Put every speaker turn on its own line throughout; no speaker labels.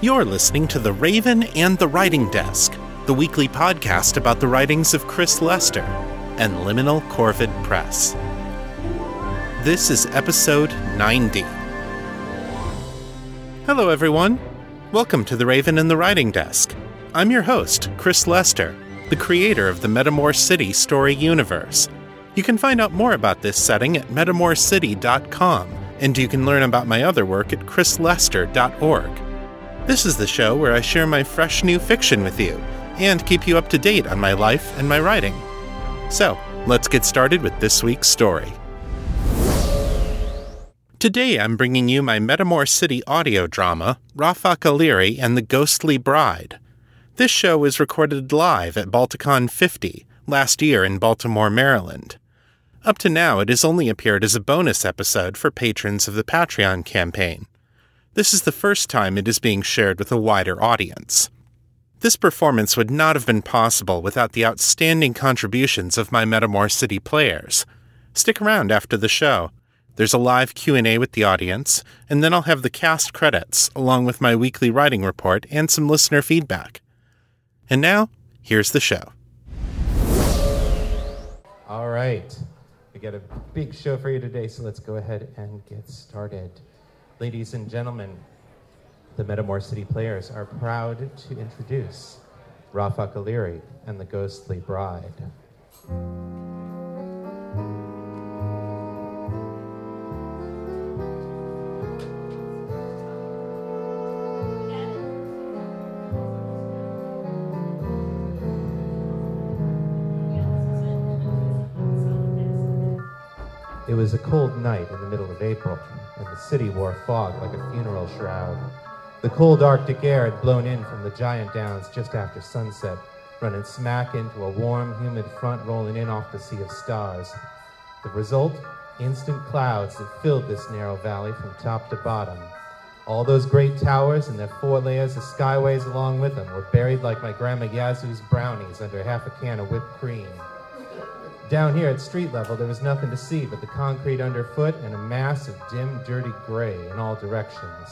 You're listening to The Raven and the Writing Desk, the weekly podcast about the writings of Chris Lester and Liminal Corvid Press. This is episode 90. Hello, everyone. Welcome to The Raven and the Writing Desk. I'm your host, Chris Lester, the creator of the Metamor City story universe. You can find out more about this setting at metamorcity.com, and you can learn about my other work at chrislester.org. This is the show where I share my fresh new fiction with you and keep you up to date on my life and my writing. So, let's get started with this week's story. Today I'm bringing you my Metamor City audio drama, Rafak Aliri and the Ghostly Bride. This show was recorded live at Balticon 50 last year in Baltimore, Maryland. Up to now, it has only appeared as a bonus episode for patrons of the Patreon campaign this is the first time it is being shared with a wider audience. This performance would not have been possible without the outstanding contributions of my Metamor City players. Stick around after the show. There's a live Q&A with the audience, and then I'll have the cast credits along with my weekly writing report and some listener feedback. And now, here's the show.
All right. We got a big show for you today, so let's go ahead and get started. Ladies and gentlemen, the Metamor City players are proud to introduce Rafak Aliri and the Ghostly Bride. It was a cold night in the middle of April, and the city wore fog like a funeral shroud. The cold Arctic air had blown in from the giant downs just after sunset, running smack into a warm, humid front rolling in off the sea of stars. The result? Instant clouds that filled this narrow valley from top to bottom. All those great towers and their four layers of skyways along with them were buried like my grandma Yazoo's brownies under half a can of whipped cream. Down here at street level, there was nothing to see but the concrete underfoot and a mass of dim, dirty gray in all directions.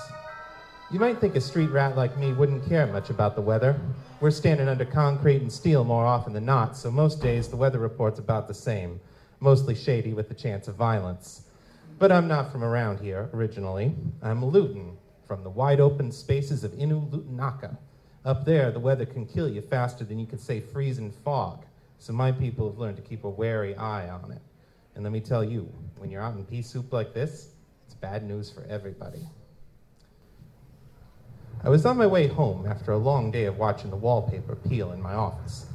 You might think a street rat like me wouldn't care much about the weather. We're standing under concrete and steel more often than not, so most days the weather report's about the same, mostly shady with the chance of violence. But I'm not from around here originally. I'm a Lutin, from the wide open spaces of Inu Lutanaka. Up there, the weather can kill you faster than you could say freeze and fog. So my people have learned to keep a wary eye on it. And let me tell you, when you're out in pea soup like this, it's bad news for everybody. I was on my way home after a long day of watching the wallpaper peel in my office.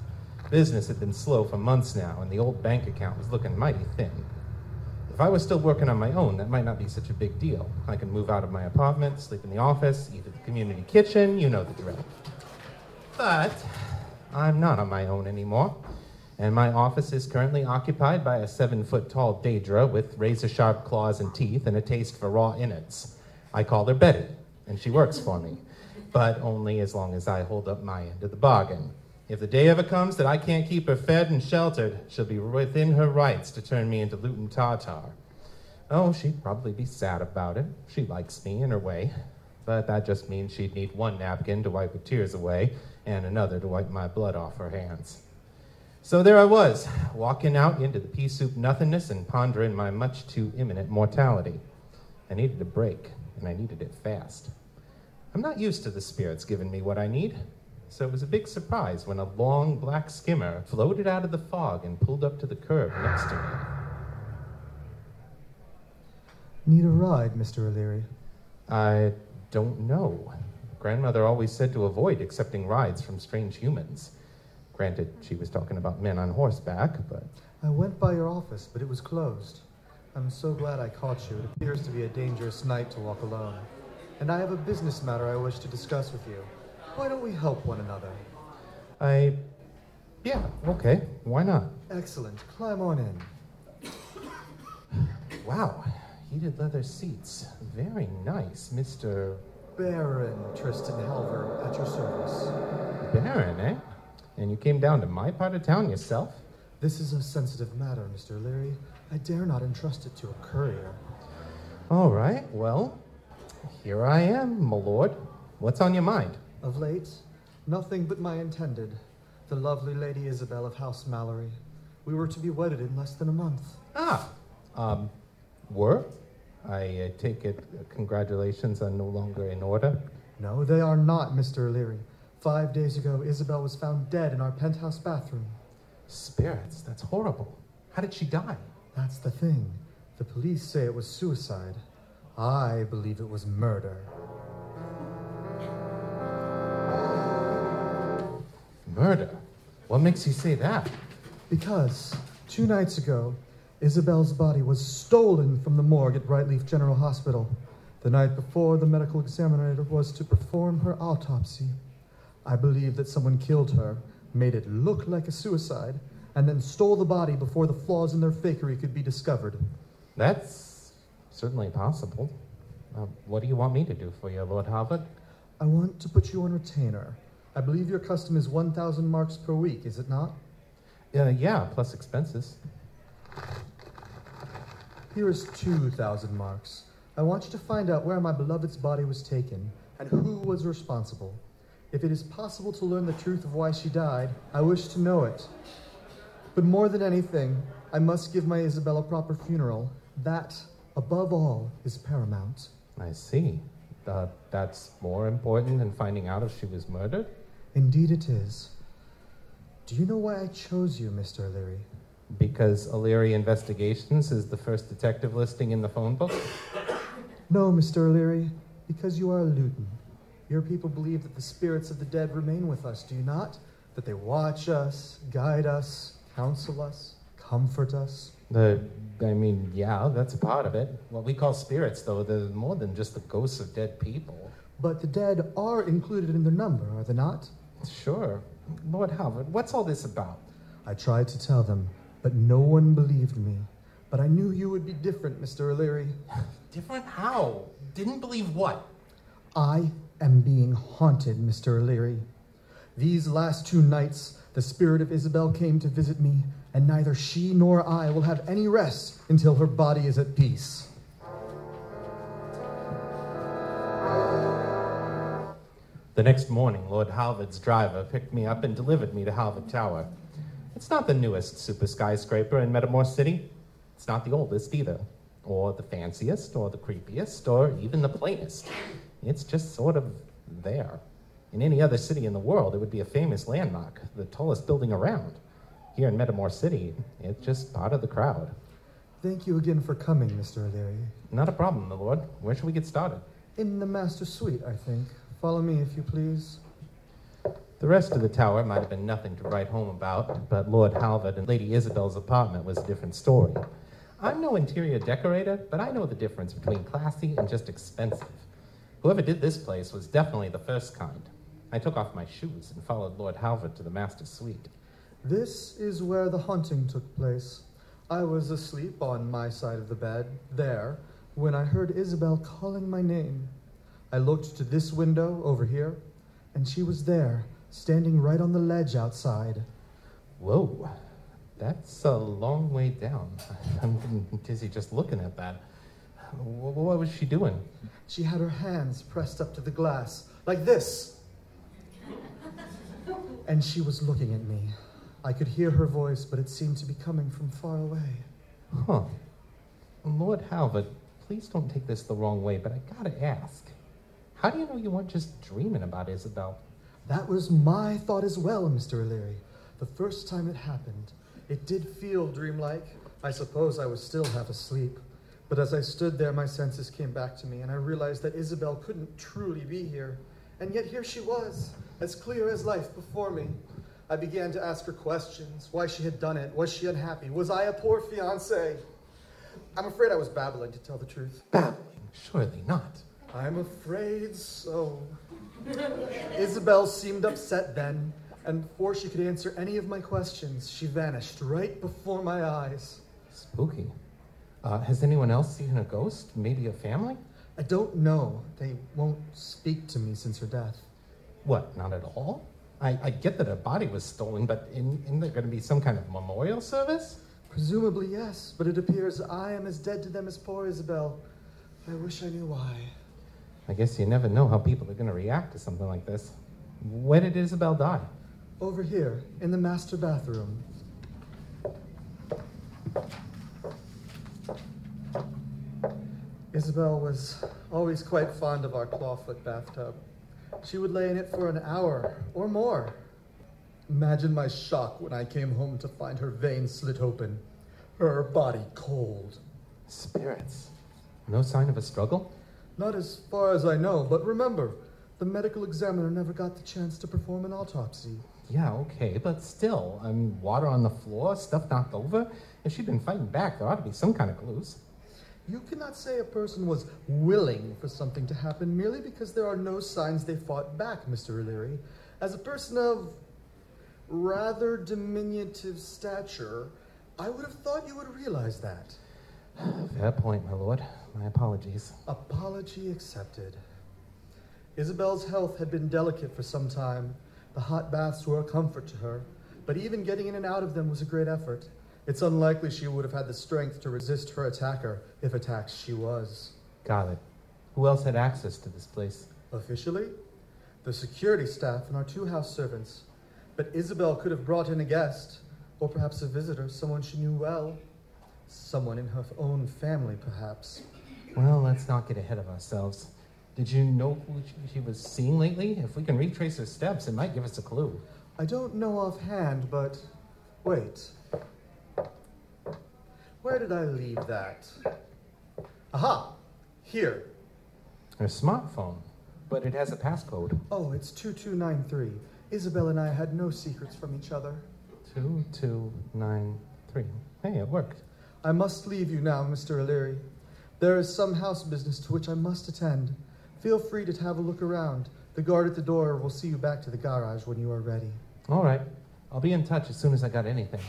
Business had been slow for months now, and the old bank account was looking mighty thin. If I was still working on my own, that might not be such a big deal. I could move out of my apartment, sleep in the office, eat at the community kitchen, you know the drill. But I'm not on my own anymore and my office is currently occupied by a seven foot tall Daedra with razor sharp claws and teeth and a taste for raw innards. I call her Betty, and she works for me, but only as long as I hold up my end of the bargain. If the day ever comes that I can't keep her fed and sheltered, she'll be within her rights to turn me into Lutin Tartar. Oh, she'd probably be sad about it. She likes me in her way. But that just means she'd need one napkin to wipe her tears away and another to wipe my blood off her hands. So there I was, walking out into the pea soup nothingness and pondering my much too imminent mortality. I needed a break, and I needed it fast. I'm not used to the spirits giving me what I need, so it was a big surprise when a long black skimmer floated out of the fog and pulled up to the curb next to me.
Need a ride, Mr. Aliri?
I don't know. Grandmother always said to avoid accepting rides from strange humans. Granted, she was talking about men on horseback, but.
I went by your office, but it was closed. I'm so glad I caught you. It appears to be a dangerous night to walk alone. And I have a business matter I wish to discuss with you. Why don't we help one another?
I. Yeah, okay. Why not?
Excellent. Climb on in.
wow, heated leather seats. Very nice, Mr.
Baron Tristan Halvard, at your service.
Baron, eh? And you came down to my part of town yourself?
This is a sensitive matter, Mr. Leary. I dare not entrust it to a courier.
All right, well, here I am, my lord. What's on your mind?
Of late, nothing but my intended, the lovely Lady Isabel of House Mallory. We were to be wedded in less than a month.
Ah, um, were? I uh, take it uh, congratulations are no longer in order.
No, they are not, Mr. Aliri. Five days ago, Isabel was found dead in our penthouse bathroom.
Spirits, that's horrible. How did she die?
That's the thing. The police say it was suicide. I believe it was murder.
Murder? What makes you say that?
Because two nights ago, Isabel's body was stolen from the morgue at Brightleaf General Hospital. The night before, the medical examiner was to perform her autopsy. I believe that someone killed her, made it look like a suicide, and then stole the body before the flaws in their fakery could be discovered.
That's certainly possible. Uh, what do you want me to do for you, Lord Halvard?
I want to put you on retainer. I believe your custom is 1,000 marks per week, is it not?
Uh, yeah, plus expenses.
Here is 2,000 marks. I want you to find out where my beloved's body was taken and who was responsible. If it is possible to learn the truth of why she died, I wish to know it. But more than anything, I must give my Isabel a proper funeral. That, above all, is paramount.
I see. Uh, that's more important than finding out if she was murdered?
Indeed, it is. Do you know why I chose you, Mr. Aliri?
Because Aliri Investigations is the first detective listing in the phone book?
No, Mr. Aliri, because you are a Lutin. Your people believe that the spirits of the dead remain with us, do you not? That they watch us, guide us, counsel us, comfort us.
The, I mean, yeah, that's a part of it. What we call spirits, though, they're more than just the ghosts of dead people.
But the dead are included in their number, are they not?
Sure. Lord Halvard, what's all this about?
I tried to tell them, but no one believed me. But I knew you would be different, Mr. Aliri.
Different how? Didn't believe what?
I am being haunted, Mr. Aliri. These last two nights, the spirit of Isabel came to visit me, and neither she nor I will have any rest until her body is at peace.
The next morning, Lord Halvard's driver picked me up and delivered me to Halvard Tower. It's not the newest super skyscraper in Metamor City. It's not the oldest either, or the fanciest, or the creepiest, or even the plainest. It's just sort of there. In any other city in the world, it would be a famous landmark, the tallest building around. Here in Metamor City, it's just part of the crowd.
Thank you again for coming, Mr. Aliri.
Not a problem, my lord. Where shall we get started?
In the master suite, I think. Follow me, if you please.
The rest of the tower might have been nothing to write home about, but Lord Halvard and Lady Isabel's apartment was a different story. I'm no interior decorator, but I know the difference between classy and just expensive. Whoever did this place was definitely the first kind. I took off my shoes and followed Lord Halvard to the master suite.
This is where the haunting took place. I was asleep on my side of the bed, there, when I heard Isabel calling my name. I looked to this window over here, and she was there, standing right on the ledge outside.
Whoa, that's a long way down. I'm getting dizzy just looking at that. Wh- What was she doing?
She had her hands pressed up to the glass, like this. And she was looking at me. I could hear her voice, but it seemed to be coming from far away.
Huh. Lord Halvard, please don't take this the wrong way, but I gotta ask. How do you know you weren't just dreaming about Isabel?
That was my thought as well, Mr. Aliri. The first time it happened, it did feel dreamlike. I suppose I was still half asleep. But as I stood there, my senses came back to me, and I realized that Isabel couldn't truly be here. And yet here she was, as clear as life before me. I began to ask her questions why she had done it. Was she unhappy? Was I a poor fiance? I'm afraid I was babbling, to tell the truth.
Babbling? Surely not.
I'm afraid so. Isabel seemed upset then, and before she could answer any of my questions, she vanished right before my eyes.
Spooky. Uh, has anyone else seen a ghost? Maybe a family?
I don't know. They won't speak to me since her death.
What, not at all? I, I get that her body was stolen, but in, isn't there going to be some kind of memorial service?
Presumably, yes, but it appears I am as dead to them as poor Isabel. I wish I knew why.
I guess you never know how people are going to react to something like this. When did Isabel die?
Over here, in the master bathroom. Isabel was always quite fond of our clawfoot bathtub. She would lay in it for an hour or more. Imagine my shock when I came home to find her veins slit open, her body cold.
Spirits. No sign of a struggle?
Not as far as I know, but remember, the medical examiner never got the chance to perform an autopsy.
Yeah, okay, but still, I mean, water on the floor, stuff knocked over. If she'd been fighting back, there ought to be some kind of clues.
You cannot say a person was willing for something to happen merely because there are no signs they fought back, Mr. Aliri. As a person of rather diminutive stature, I would have thought you would realize that.
Fair point, my lord. My apologies.
Apology accepted. Isabel's health had been delicate for some time. The hot baths were a comfort to her, but even getting in and out of them was a great effort. It's unlikely she would have had the strength to resist her attacker, if attacked she was.
Got it. Who else had access to this place?
Officially, the security staff and our two house servants. But Isabel could have brought in a guest, or perhaps a visitor, someone she knew well. Someone in her own family, perhaps.
Well, let's not get ahead of ourselves. Did you know who she was seeing lately? If we can retrace her steps, it might give us a clue.
I don't know offhand, but wait. Where did I leave that? Aha! Here.
A smartphone, but it has a passcode.
Oh, it's 2293. Isabel and I had no secrets from each other.
2293. Hey, it worked.
I must leave you now, Mr. Aliri. There is some house business to which I must attend. Feel free to have a look around. The guard at the door will see you back to the garage when you are ready.
All right. I'll be in touch as soon as I got anything.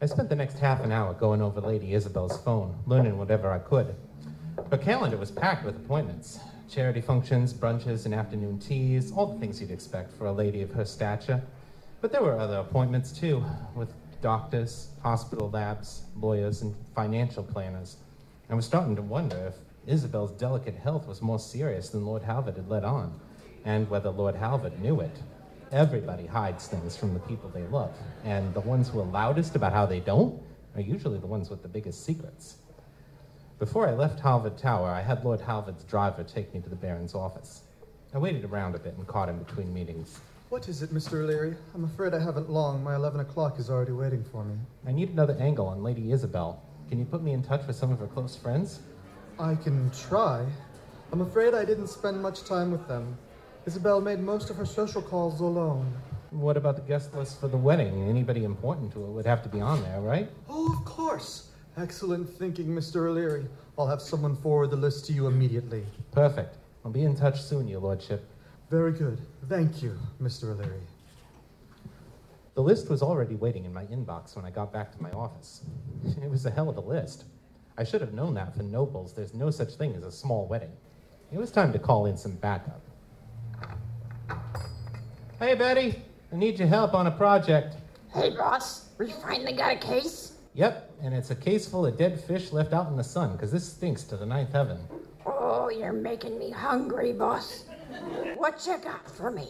I spent the next half an hour going over Lady Isabel's phone, learning whatever I could. Her calendar was packed with appointments charity functions, brunches, and afternoon teas, all the things you'd expect for a lady of her stature. But there were other appointments too, with doctors, hospital labs, lawyers, and financial planners. I was starting to wonder if Isabel's delicate health was more serious than Lord Halvard had let on, and whether Lord Halvard knew it. Everybody hides things from the people they love, and the ones who are loudest about how they don't are usually the ones with the biggest secrets. Before I left Halvard Tower, I had Lord Halvard's driver take me to the Baron's office. I waited around a bit and caught him between meetings.
What is it, Mr. Aliri? I'm afraid I haven't long. My 11 o'clock is already waiting for me.
I need another angle on Lady Isabel. Can you put me in touch with some of her close friends?
I can try. I'm afraid I didn't spend much time with them. Isabel made most of her social calls alone.
What about the guest list for the wedding? Anybody important to it would have to be on there, right?
Oh, of course. Excellent thinking, Mr. Aliri. I'll have someone forward the list to you immediately.
Perfect. I'll be in touch soon, Your Lordship.
Very good. Thank you, Mr. Aliri.
The list was already waiting in my inbox when I got back to my office. It was a hell of a list. I should have known that for nobles, there's no such thing as a small wedding. It was time to call in some backup. Hey, Betty, I need your help on a project.
Hey, boss, we finally got a case?
Yep, and it's a case full of dead fish left out in the sun, because this stinks to the ninth heaven.
Oh, you're making me hungry, boss. What you got for me?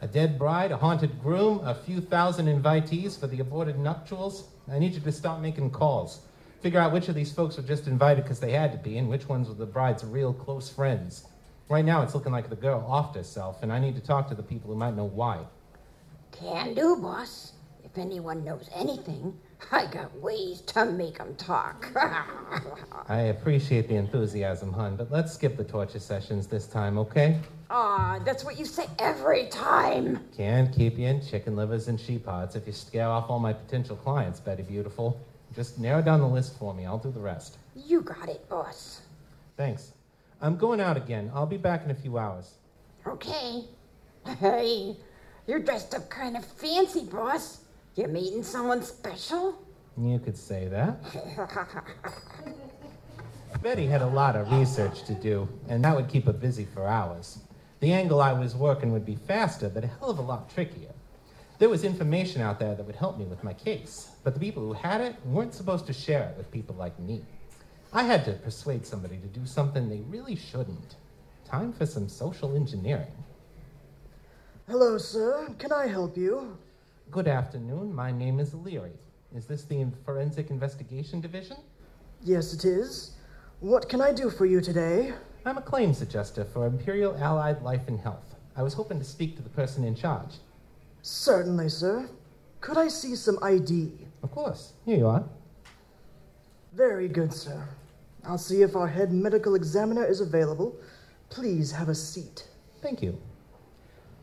A dead bride, a haunted groom, a few thousand invitees for the aborted nuptials. I need you to stop making calls. Figure out which of these folks were just invited because they had to be, and which ones were the bride's real close friends. Right now, it's looking like the girl offed herself, and I need to talk to the people who might know why.
Can do, boss. If anyone knows anything, I got ways to make 'em talk.
I appreciate the enthusiasm, hun, but let's skip the torture sessions this time, okay?
Aw, that's what you say every time.
Can't keep you in chicken livers and sheep hearts if you scare off all my potential clients, Betty Beautiful. Just narrow down the list for me. I'll do the rest.
You got it, boss.
Thanks. I'm going out again. I'll be back in a few hours.
Okay. Hey, you're dressed up kind of fancy, boss. You're meeting someone special?
You could say that. Betty had a lot of research to do, and that would keep her busy for hours. The angle I was working would be faster, but a hell of a lot trickier. There was information out there that would help me with my case, but the people who had it weren't supposed to share it with people like me. I had to persuade somebody to do something they really shouldn't. Time for some social engineering.
Hello, sir. Can I help you?
Good afternoon. My name is Leary. Is this the Forensic Investigation Division?
Yes, it is. What can I do for you today?
I'm a claims adjuster for Imperial Allied Life and Health. I was hoping to speak to the person in charge.
Certainly, sir. Could I see some ID?
Of course. Here you are.
Very good, sir. I'll see if our head medical examiner is available. Please have a seat.
Thank you.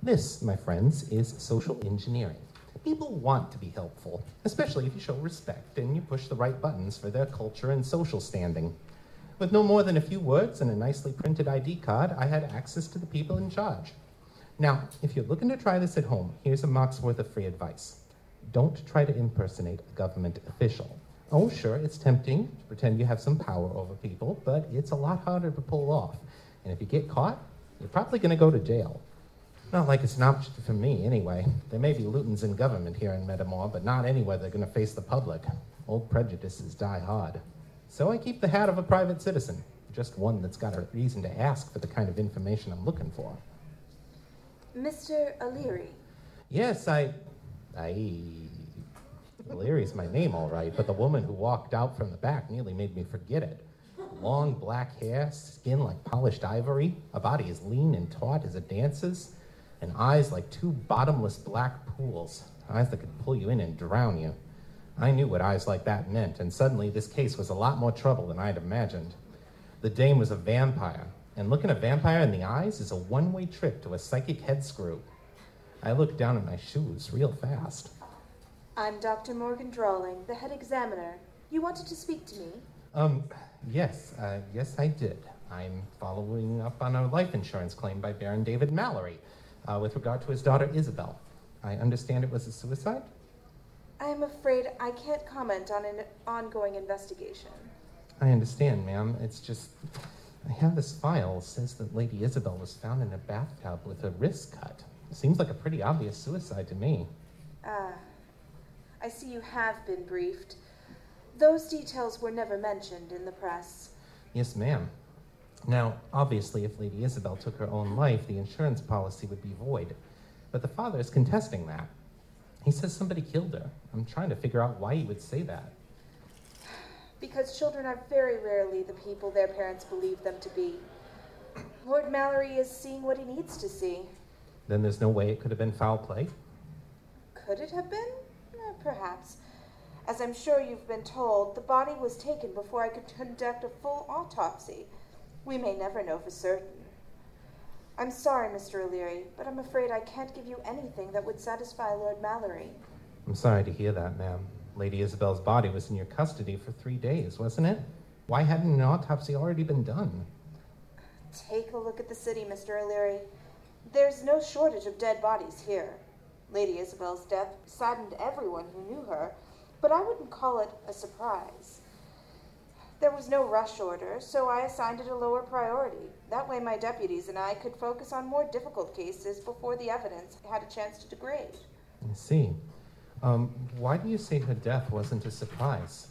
This, my friends, is social engineering. People want to be helpful, especially if you show respect and you push the right buttons for their culture and social standing. With no more than a few words and a nicely printed ID card, I had access to the people in charge. Now, if you're looking to try this at home, here's a mark's worth of free advice. Don't try to impersonate a government official. Oh, sure, it's tempting to pretend you have some power over people, but it's a lot harder to pull off. And if you get caught, you're probably going to go to jail. Not like it's an option for me, anyway. There may be Lutins in government here in Metamor, but not anywhere they're going to face the public. Old prejudices die hard. So I keep the hat of a private citizen, just one that's got a reason to ask for the kind of information I'm looking for.
Mr. Aliri.
Yes, I. I. Aliri's my name, all right, but the woman who walked out from the back nearly made me forget it. Long black hair, skin like polished ivory, a body as lean and taut as a dancer's, and eyes like two bottomless black pools, eyes that could pull you in and drown you. I knew what eyes like that meant, and suddenly this case was a lot more trouble than I'd imagined. The dame was a vampire, and looking a vampire in the eyes is a one way trip to a psychic head screw. I looked down at my shoes real fast.
I'm Dr. Morgan Drawling, the head examiner. You wanted to speak to me?
Um, yes, uh, yes, I did. I'm following up on a life insurance claim by Baron David Mallory uh, with regard to his daughter Isabel. I understand it was a suicide?
I am afraid I can't comment on an ongoing investigation.
I understand, ma'am. It's just. I have this file. It says that Lady Isabel was found in a bathtub with a wrist cut. Seems like a pretty obvious suicide to me.
Ah, I see you have been briefed. Those details were never mentioned in the press.
Yes, ma'am. Now, obviously, if Lady Isabel took her own life, the insurance policy would be void. But the father is contesting that. He says somebody killed her. I'm trying to figure out why he would say that.
Because children are very rarely the people their parents believe them to be. Lord Mallory is seeing what he needs to see.
Then there's no way it could have been foul play?
Could it have been? Perhaps. As I'm sure you've been told, the body was taken before I could conduct a full autopsy. We may never know for certain. I'm sorry, Mr. Aliri, but I'm afraid I can't give you anything that would satisfy Lord Mallory.
I'm sorry to hear that, ma'am. Lady Isabel's body was in your custody for three days, wasn't it? Why hadn't an autopsy already been done?
Take a look at the city, Mr. Aliri. There's no shortage of dead bodies here. Lady Isabel's death saddened everyone who knew her, but I wouldn't call it a surprise. There was no rush order, so I assigned it a lower priority. That way, my deputies and I could focus on more difficult cases before the evidence had a chance to degrade.
I see. Um, why do you say her death wasn't a surprise?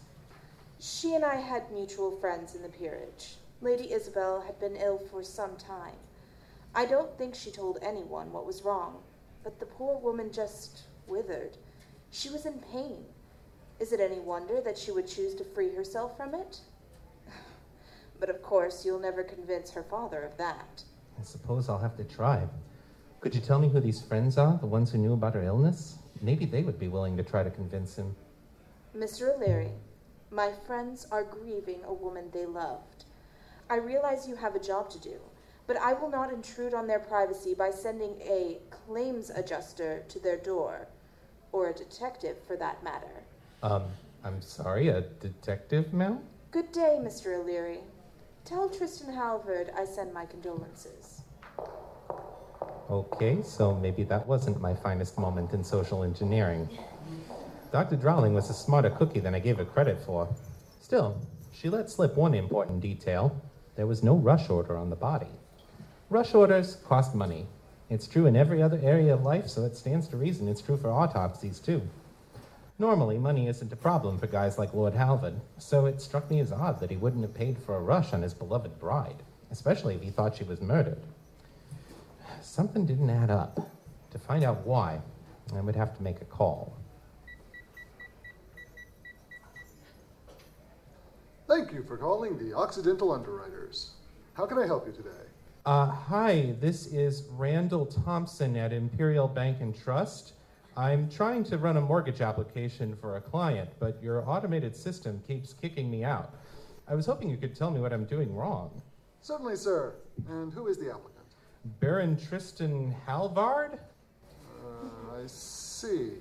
She and I had mutual friends in the peerage. Lady Isabel had been ill for some time. I don't think she told anyone what was wrong, but the poor woman just withered. She was in pain. Is it any wonder that she would choose to free herself from it? But of course, you'll never convince her father of that.
I suppose I'll have to try. Could you tell me who these friends are, the ones who knew about her illness? Maybe they would be willing to try to convince him.
Mr. Aliri, my friends are grieving a woman they loved. I realize you have a job to do, but I will not intrude on their privacy by sending a claims adjuster to their door, or a detective for that matter.
Um, I'm sorry, a detective, ma'am?
Good day, Mr. Aliri. Tell Tristan Halvard I send my condolences.
Okay, so maybe that wasn't my finest moment in social engineering. Dr. Drawling was a smarter cookie than I gave her credit for. Still, she let slip one important detail. There was no rush order on the body. Rush orders cost money. It's true in every other area of life, so it stands to reason it's true for autopsies, too. Normally, money isn't a problem for guys like Lord Halvard, so it struck me as odd that he wouldn't have paid for a rush on his beloved bride, especially if he thought she was murdered. Something didn't add up. To find out why, I would have to make a call.
Thank you for calling the Occidental Underwriters. How can I help you today?
Uh, hi, this is Randall Thompson at Imperial Bank and Trust. I'm trying to run a mortgage application for a client, but your automated system keeps kicking me out. I was hoping you could tell me what I'm doing wrong.
Certainly, sir. And who is the applicant?
Baron Tristan Halvard?
Uh, I see.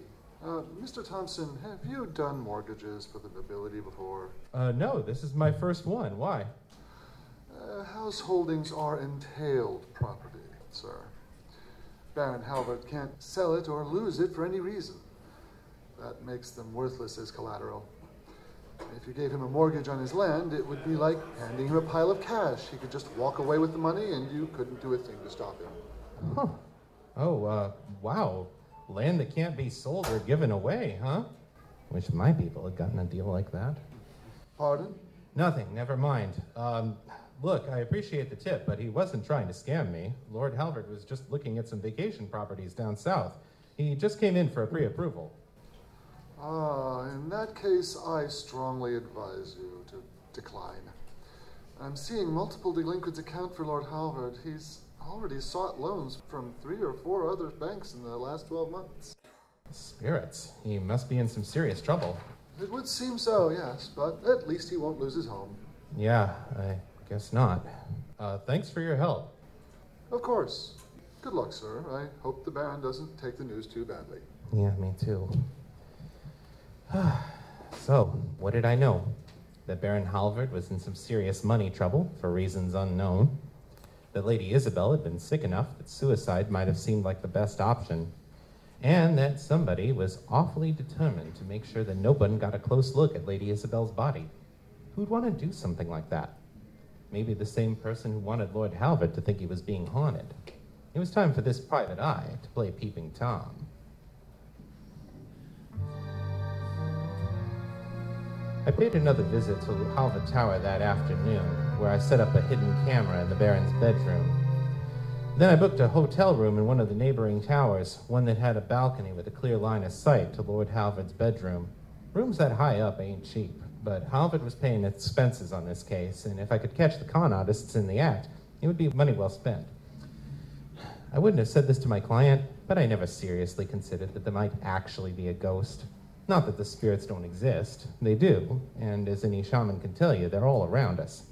Uh, Mr. Thompson, have you done mortgages for the nobility before?
Uh, no, this is my first one. Why?
Uh, house holdings are entailed property, sir. Baron Halvard can't sell it or lose it for any reason. That makes them worthless as collateral. If you gave him a mortgage on his land, it would be like handing him a pile of cash. He could just walk away with the money and you couldn't do a thing to stop him.
Huh. Oh, uh, wow. Land that can't be sold or given away, huh? Wish my people had gotten a deal like that.
Pardon?
Nothing, never mind. Um, look, I appreciate the tip, but he wasn't trying to scam me. Lord Halvard was just looking at some vacation properties down south. He just came in for a pre approval.
Ah, in that case, I strongly advise you to decline. I'm seeing multiple delinquents account for Lord Halvard. He's already sought loans from three or four other banks in the last 12 months.
Spirits. He must be in some serious trouble.
It would seem so, yes, but at least he won't lose his home.
Yeah, I guess not. Uh, thanks for your help.
Of course. Good luck, sir. I hope the Baron doesn't take the news too badly.
Yeah, me too. so, what did I know? That Baron Halvard was in some serious money trouble for reasons unknown. That Lady Isabel had been sick enough that suicide might have seemed like the best option. And that somebody was awfully determined to make sure that nobody got a close look at Lady Isabel's body. Who'd want to do something like that? Maybe the same person who wanted Lord Halvard to think he was being haunted. It was time for this private eye to play Peeping Tom. I paid another visit to Halvard Tower that afternoon, where I set up a hidden camera in the Baron's bedroom. Then I booked a hotel room in one of the neighboring towers, one that had a balcony with a clear line of sight to Lord Halvard's bedroom. Rooms that high up ain't cheap, but Halvard was paying expenses on this case, and if I could catch the con artists in the act, it would be money well spent. I wouldn't have said this to my client, but I never seriously considered that there might actually be a ghost. Not that the spirits don't exist, they do, and as any shaman can tell you, they're all around us.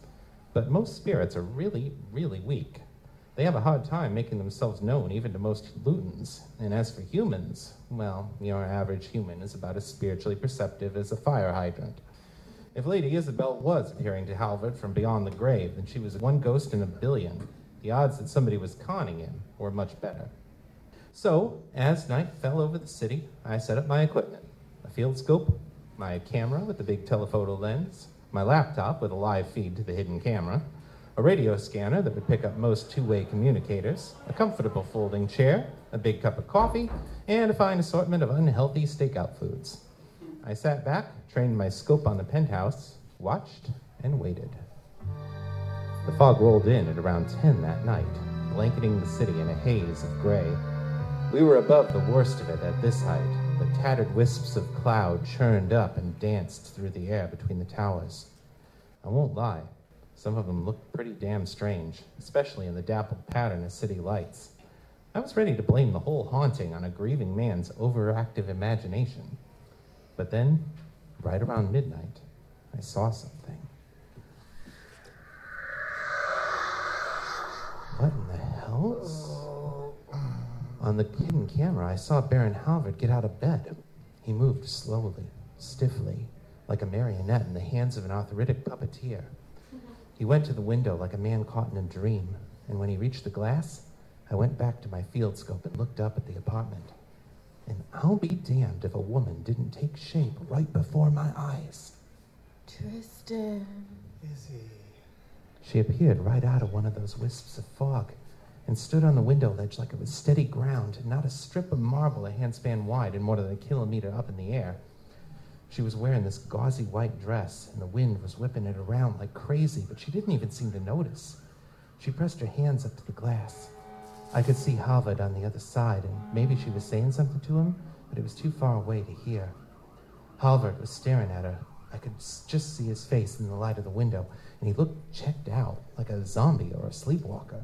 But most spirits are really, really weak. They have a hard time making themselves known even to most Lutins. And as for humans, well, your average human is about as spiritually perceptive as a fire hydrant. If Lady Isabel was appearing to Halvard from beyond the grave, then she was one ghost in a billion. The odds that somebody was conning him were much better. So, as night fell over the city, I set up my equipment a field scope, my camera with the big telephoto lens, my laptop with a live feed to the hidden camera, a radio scanner that would pick up most two way communicators, a comfortable folding chair, a big cup of coffee, and a fine assortment of unhealthy stakeout foods. I sat back, trained my scope on the penthouse, watched, and waited. The fog rolled in at around 10 that night, blanketing the city in a haze of gray. We were above the worst of it at this height, but tattered wisps of cloud churned up and danced through the air between the towers. I won't lie, some of them looked pretty damn strange, especially in the dappled pattern of city lights. I was ready to blame the whole haunting on a grieving man's overactive imagination. But then, right around midnight, I saw something. What in the hell? On the hidden camera, I saw Baron Halvard get out of bed. He moved slowly, stiffly, like a marionette in the hands of an arthritic puppeteer. He went to the window like a man caught in a dream, and when he reached the glass, I went back to my field scope and looked up at the apartment. And I'll be damned if a woman didn't take shape right before my eyes.
Tristan.
Izzy.
She appeared right out of one of those wisps of fog and stood on the window ledge like it was steady ground, not a strip of marble a handspan wide and more than a kilometer up in the air. She was wearing this gauzy white dress, and the wind was whipping it around like crazy, but she didn't even seem to notice. She pressed her hands up to the glass. I could see Halvard on the other side, and maybe she was saying something to him, but it was too far away to hear. Halvard was staring at her. I could just see his face in the light of the window, and he looked checked out, like a zombie or a sleepwalker.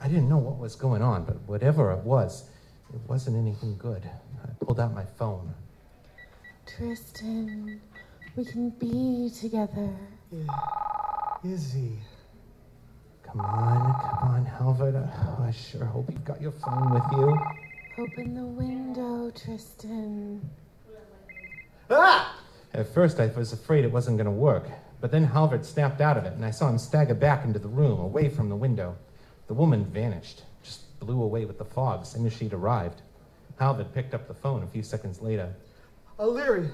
I didn't know what was going on, but whatever it was, it wasn't anything good. I pulled out my phone.
Tristan, we can be together. Yeah.
Izzy.
Come on, come on, Halvard. Oh, I sure hope you've got your phone with you.
Open the window, Tristan.
Ah!
At first, I was afraid it wasn't going to work, but then Halvard snapped out of it, and I saw him stagger back into the room, away from the window. The woman vanished, just blew away with the fog as soon as she'd arrived. Halvard picked up the phone a few seconds later.
Aliri,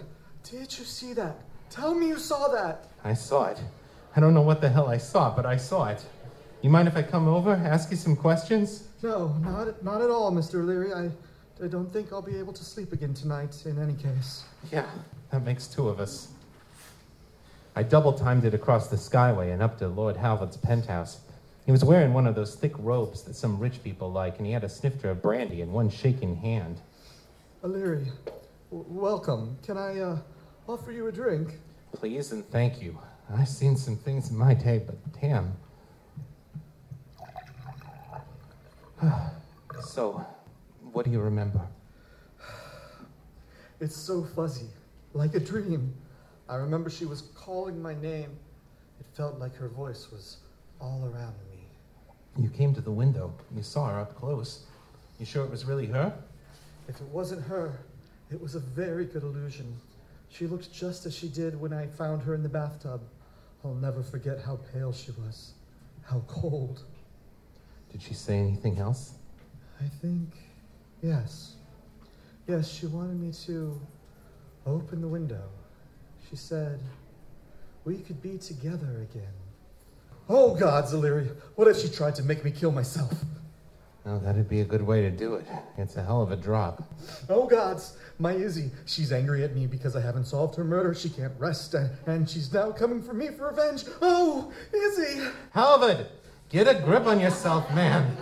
did you see that? Tell me you saw that.
I saw it. I don't know what the hell I saw, but I saw it. You mind if I come over, ask you some questions?
No, not, not at all, Mr. Aliri. I, I don't think I'll be able to sleep again tonight in any case.
Yeah, that makes two of us. I double timed it across the skyway and up to Lord Halvard's penthouse. He was wearing one of those thick robes that some rich people like, and he had a snifter of brandy in one shaking hand.
Aliri, w- welcome. Can I uh, offer you a drink?
Please and thank you. I've seen some things in my day, but damn. so, what do you remember?
It's so fuzzy, like a dream. I remember she was calling my name. It felt like her voice was all around me.
You came to the window. You saw her up close. You sure it was really her?
If it wasn't her, it was a very good illusion. She looked just as she did when I found her in the bathtub. I'll never forget how pale she was, how cold.
Did she say anything else?
I think, yes. Yes, she wanted me to open the window. She said, we could be together again. Oh, God, Aliri, what if she tried to make me kill myself?
Oh, that'd be a good way to do it. It's a hell of a drop.
Oh, gods, my Izzy. She's angry at me because I haven't solved her murder. She can't rest, and, and she's now coming for me for revenge. Oh, Izzy!
Halvard, get a grip on yourself, man.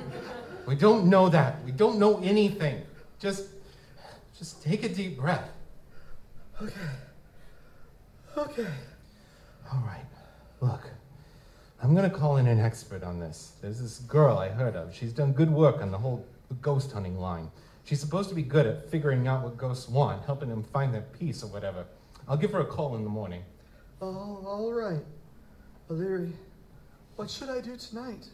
We don't know that. We don't know anything. Just, just take a deep breath.
Okay. Okay.
All right. Look, I'm gonna call in an expert on this. There's this girl I heard of. She's done good work on the whole ghost hunting line. She's supposed to be good at figuring out what ghosts want, helping them find their peace or whatever. I'll give her a call in the morning.
Oh, all right. Aliri, what should I do tonight?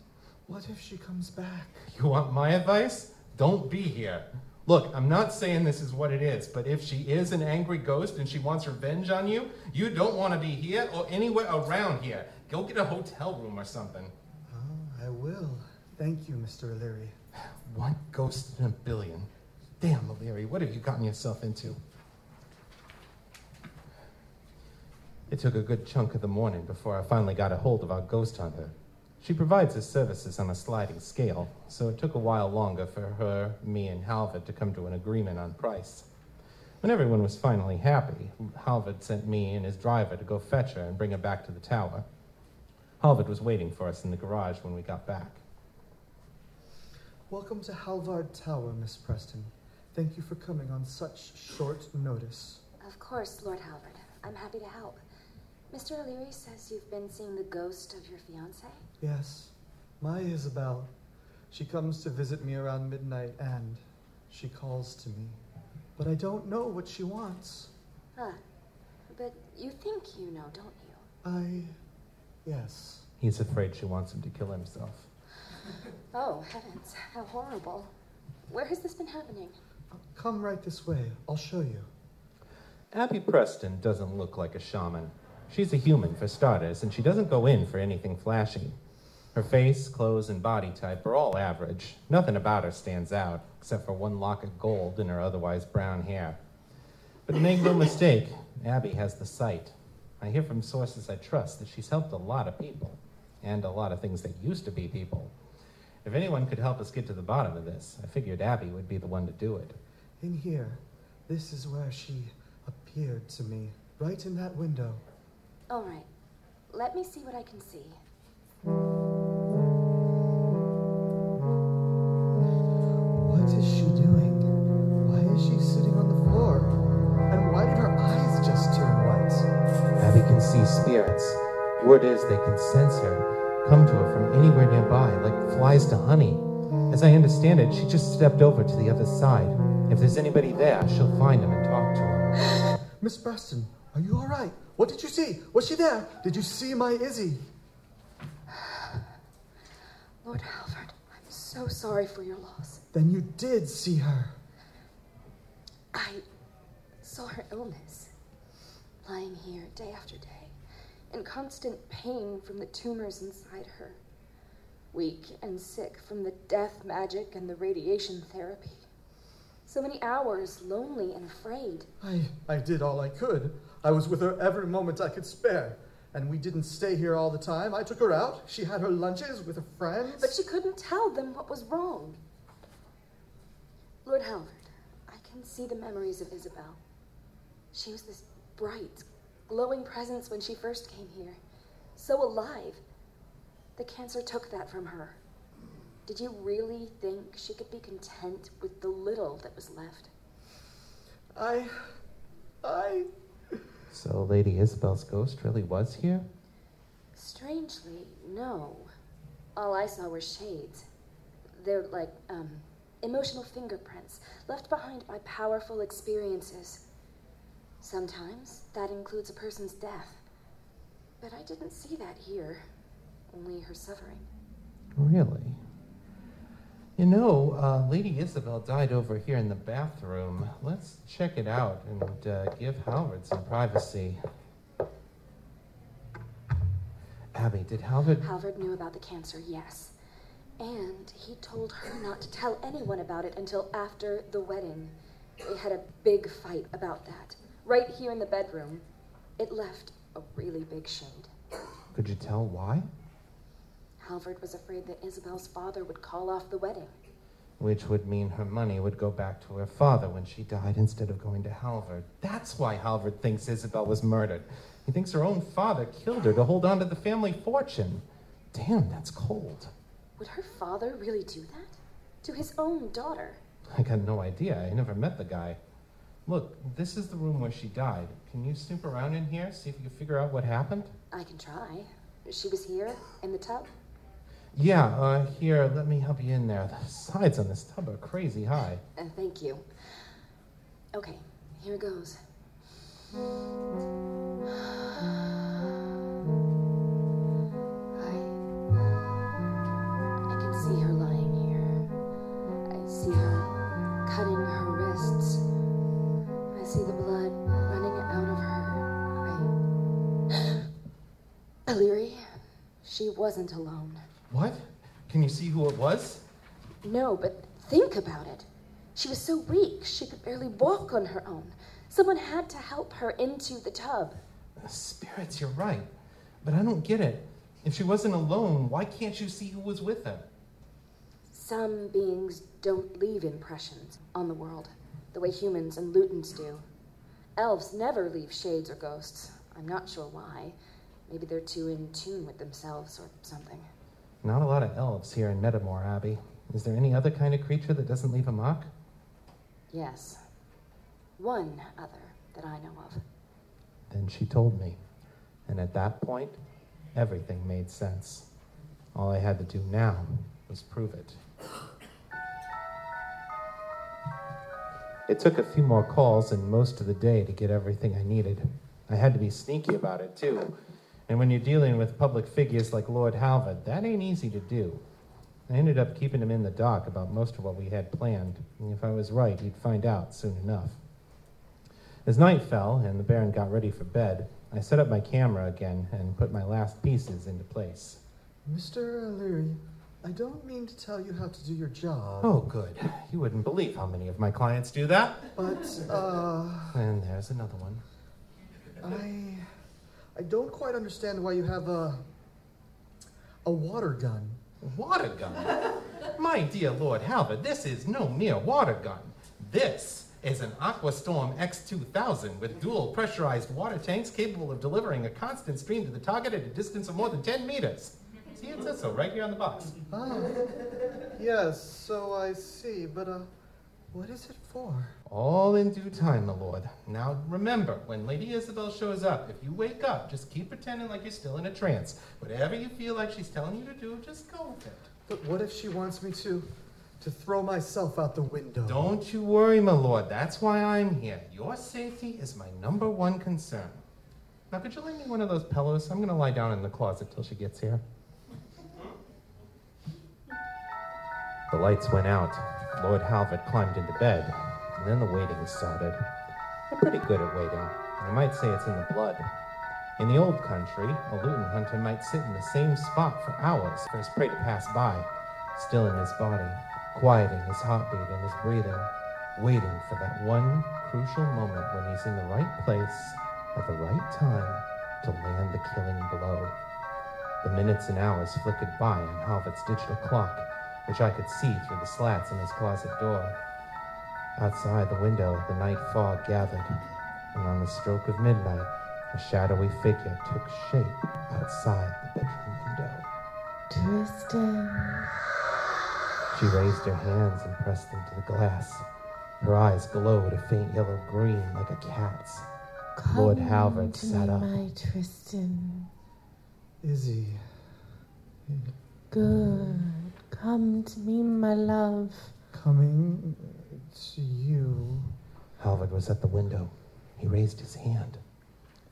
What if she comes back?
You want my advice? Don't be here. Look, I'm not saying this is what it is, but if she is an angry ghost and she wants revenge on you, you don't want to be here or anywhere around here. Go get a hotel room or something.
Oh, I will. Thank you, Mr. Aliri.
One ghost in a billion. Damn, Aliri, what have you gotten yourself into? It took a good chunk of the morning before I finally got a hold of our ghost hunter. She provides her services on a sliding scale, so it took a while longer for her, me, and Halvard to come to an agreement on price. When everyone was finally happy, Halvard sent me and his driver to go fetch her and bring her back to the tower. Halvard was waiting for us in the garage when we got back.
Welcome to Halvard Tower, Miss Preston. Thank you for coming on such short notice.
Of course, Lord Halvard. I'm happy to help. Mr. Aliri says you've been seeing the ghost of your fiancée?
Yes, my Isabel. She comes to visit me around midnight and she calls to me. But I don't know what she wants.
Huh. But you think you know, don't you?
I. Yes.
He's afraid she wants him to kill himself.
Oh, heavens. How horrible. Where has this been happening?
Uh, come right this way. I'll show you.
Abby Preston doesn't look like a shaman. She's a human, for starters, and she doesn't go in for anything flashy. Her face, clothes, and body type are all average. Nothing about her stands out, except for one lock of gold in her otherwise brown hair. But make no mistake, Abby has the sight. I hear from sources I trust that she's helped a lot of people, and a lot of things that used to be people. If anyone could help us get to the bottom of this, I figured Abby would be the one to do it.
In here, this is where she appeared to me. Right in that window.
All right. Let me see what I can see.
What is she doing? Why is she sitting on the floor? And why did her eyes just turn white?
Abby can see spirits. Word is they can sense her, come to her from anywhere nearby, like flies to honey. As I understand it, she just stepped over to the other side. If there's anybody there, she'll find him and talk to him.
Miss Preston, are you all right? What did you see? Was she there? Did you see my Izzy?
Lord Halvard, I'm so sorry for your loss.
Then you did see her.
I saw her illness, lying here day after day, in constant pain from the tumors inside her, weak and sick from the death magic and the radiation therapy. So many hours, lonely and afraid.
I, I did all I could. I was with her every moment I could spare. And we didn't stay here all the time. I took her out. She had her lunches with her friends.
But she couldn't tell them what was wrong. Lord Halvard, I can see the memories of Isabel. She was this bright, glowing presence when she first came here. So alive. The cancer took that from her. Did you really think she could be content with the little that was left?
I. I.
So Lady Isabel's ghost really was here?
Strangely, no. All I saw were shades. They're like, um, emotional fingerprints left behind by powerful experiences. Sometimes that includes a person's death. But I didn't see that here, only her suffering.
Really? You know, uh, Lady Isabel died over here in the bathroom. Let's check it out and uh, give Halvard some privacy. Abby, did Halvard.
Halvard knew about the cancer, yes. And he told her not to tell anyone about it until after the wedding. They had a big fight about that, right here in the bedroom. It left a really big shade.
Could you tell why?
Halvard was afraid that Isabel's father would call off the wedding.
Which would mean her money would go back to her father when she died instead of going to Halvard. That's why Halvard thinks Isabel was murdered. He thinks her own father killed her to hold on to the family fortune. Damn, that's cold.
Would her father really do that? To his own daughter?
I got no idea. I never met the guy. Look, this is the room where she died. Can you snoop around in here, see if you can figure out what happened?
I can try. She was here, in the tub?
Yeah, uh, here, let me help you in there. The sides on this tub are crazy high.
Uh, thank you. Okay, here it goes. I. I can see her lying here. I see her cutting her wrists. I see the blood running out of her. I. Aliri, she wasn't alone.
What? Can you see who it was?
No, but think about it. She was so weak, she could barely walk on her own. Someone had to help her into the tub.
Spirits, you're right. But I don't get it. If she wasn't alone, why can't you see who was with her?
Some beings don't leave impressions on the world the way humans and Lutins do. Elves never leave shades or ghosts. I'm not sure why. Maybe they're too in tune with themselves or something.
Not a lot of elves here in Metamor Abbey. Is there any other kind of creature that doesn't leave a mark?
Yes. One other that I know of.
Then she told me. And at that point, everything made sense. All I had to do now was prove it. It took a few more calls and most of the day to get everything I needed. I had to be sneaky about it, too. And when you're dealing with public figures like Lord Halvard, that ain't easy to do. I ended up keeping him in the dark about most of what we had planned. And if I was right, he'd find out soon enough. As night fell and the Baron got ready for bed, I set up my camera again and put my last pieces into place.
Mr. Aliri, I don't mean to tell you how to do your job.
Oh, good. You wouldn't believe how many of my clients do that.
But, uh.
And there's another one.
I. I don't quite understand why you have a. a water gun.
Water gun? My dear Lord Halvard, this is no mere water gun. This is an Aquastorm X2000 with dual pressurized water tanks capable of delivering a constant stream to the target at a distance of more than 10 meters. See, it says so right here on the box.
Ah, yes, so I see, but uh, what is it for?
All in due time, my lord. Now remember, when Lady Isabel shows up, if you wake up, just keep pretending like you're still in a trance. Whatever you feel like she's telling you to do, just go with it.
But what if she wants me to, to throw myself out the window?
Don't you worry, my lord. That's why I'm here. Your safety is my number one concern. Now, could you lend me one of those pillows? I'm going to lie down in the closet till she gets here. The lights went out. Lord Halvard climbed into bed, then the waiting started. I'm pretty good at waiting. I might say it's in the blood. In the old country, a Lutin hunter might sit in the same spot for hours for his prey to pass by, still in his body, quieting his heartbeat and his breathing, waiting for that one crucial moment when he's in the right place at the right time to land the killing blow. The minutes and hours flickered by on Halvard's digital clock, which I could see through the slats in his closet door. Outside the window, the night fog gathered, and on the stroke of midnight, a shadowy figure took shape outside the bedroom window.
Tristan.
She raised her hands and pressed them to the glass. Her eyes glowed a faint yellow green like a cat's. Lord
Come
Halvard
to
sat
me,
up.
my Tristan.
Izzy,
Good. Come to me, my love.
coming to you.
Halvard was at the window. He raised his hand.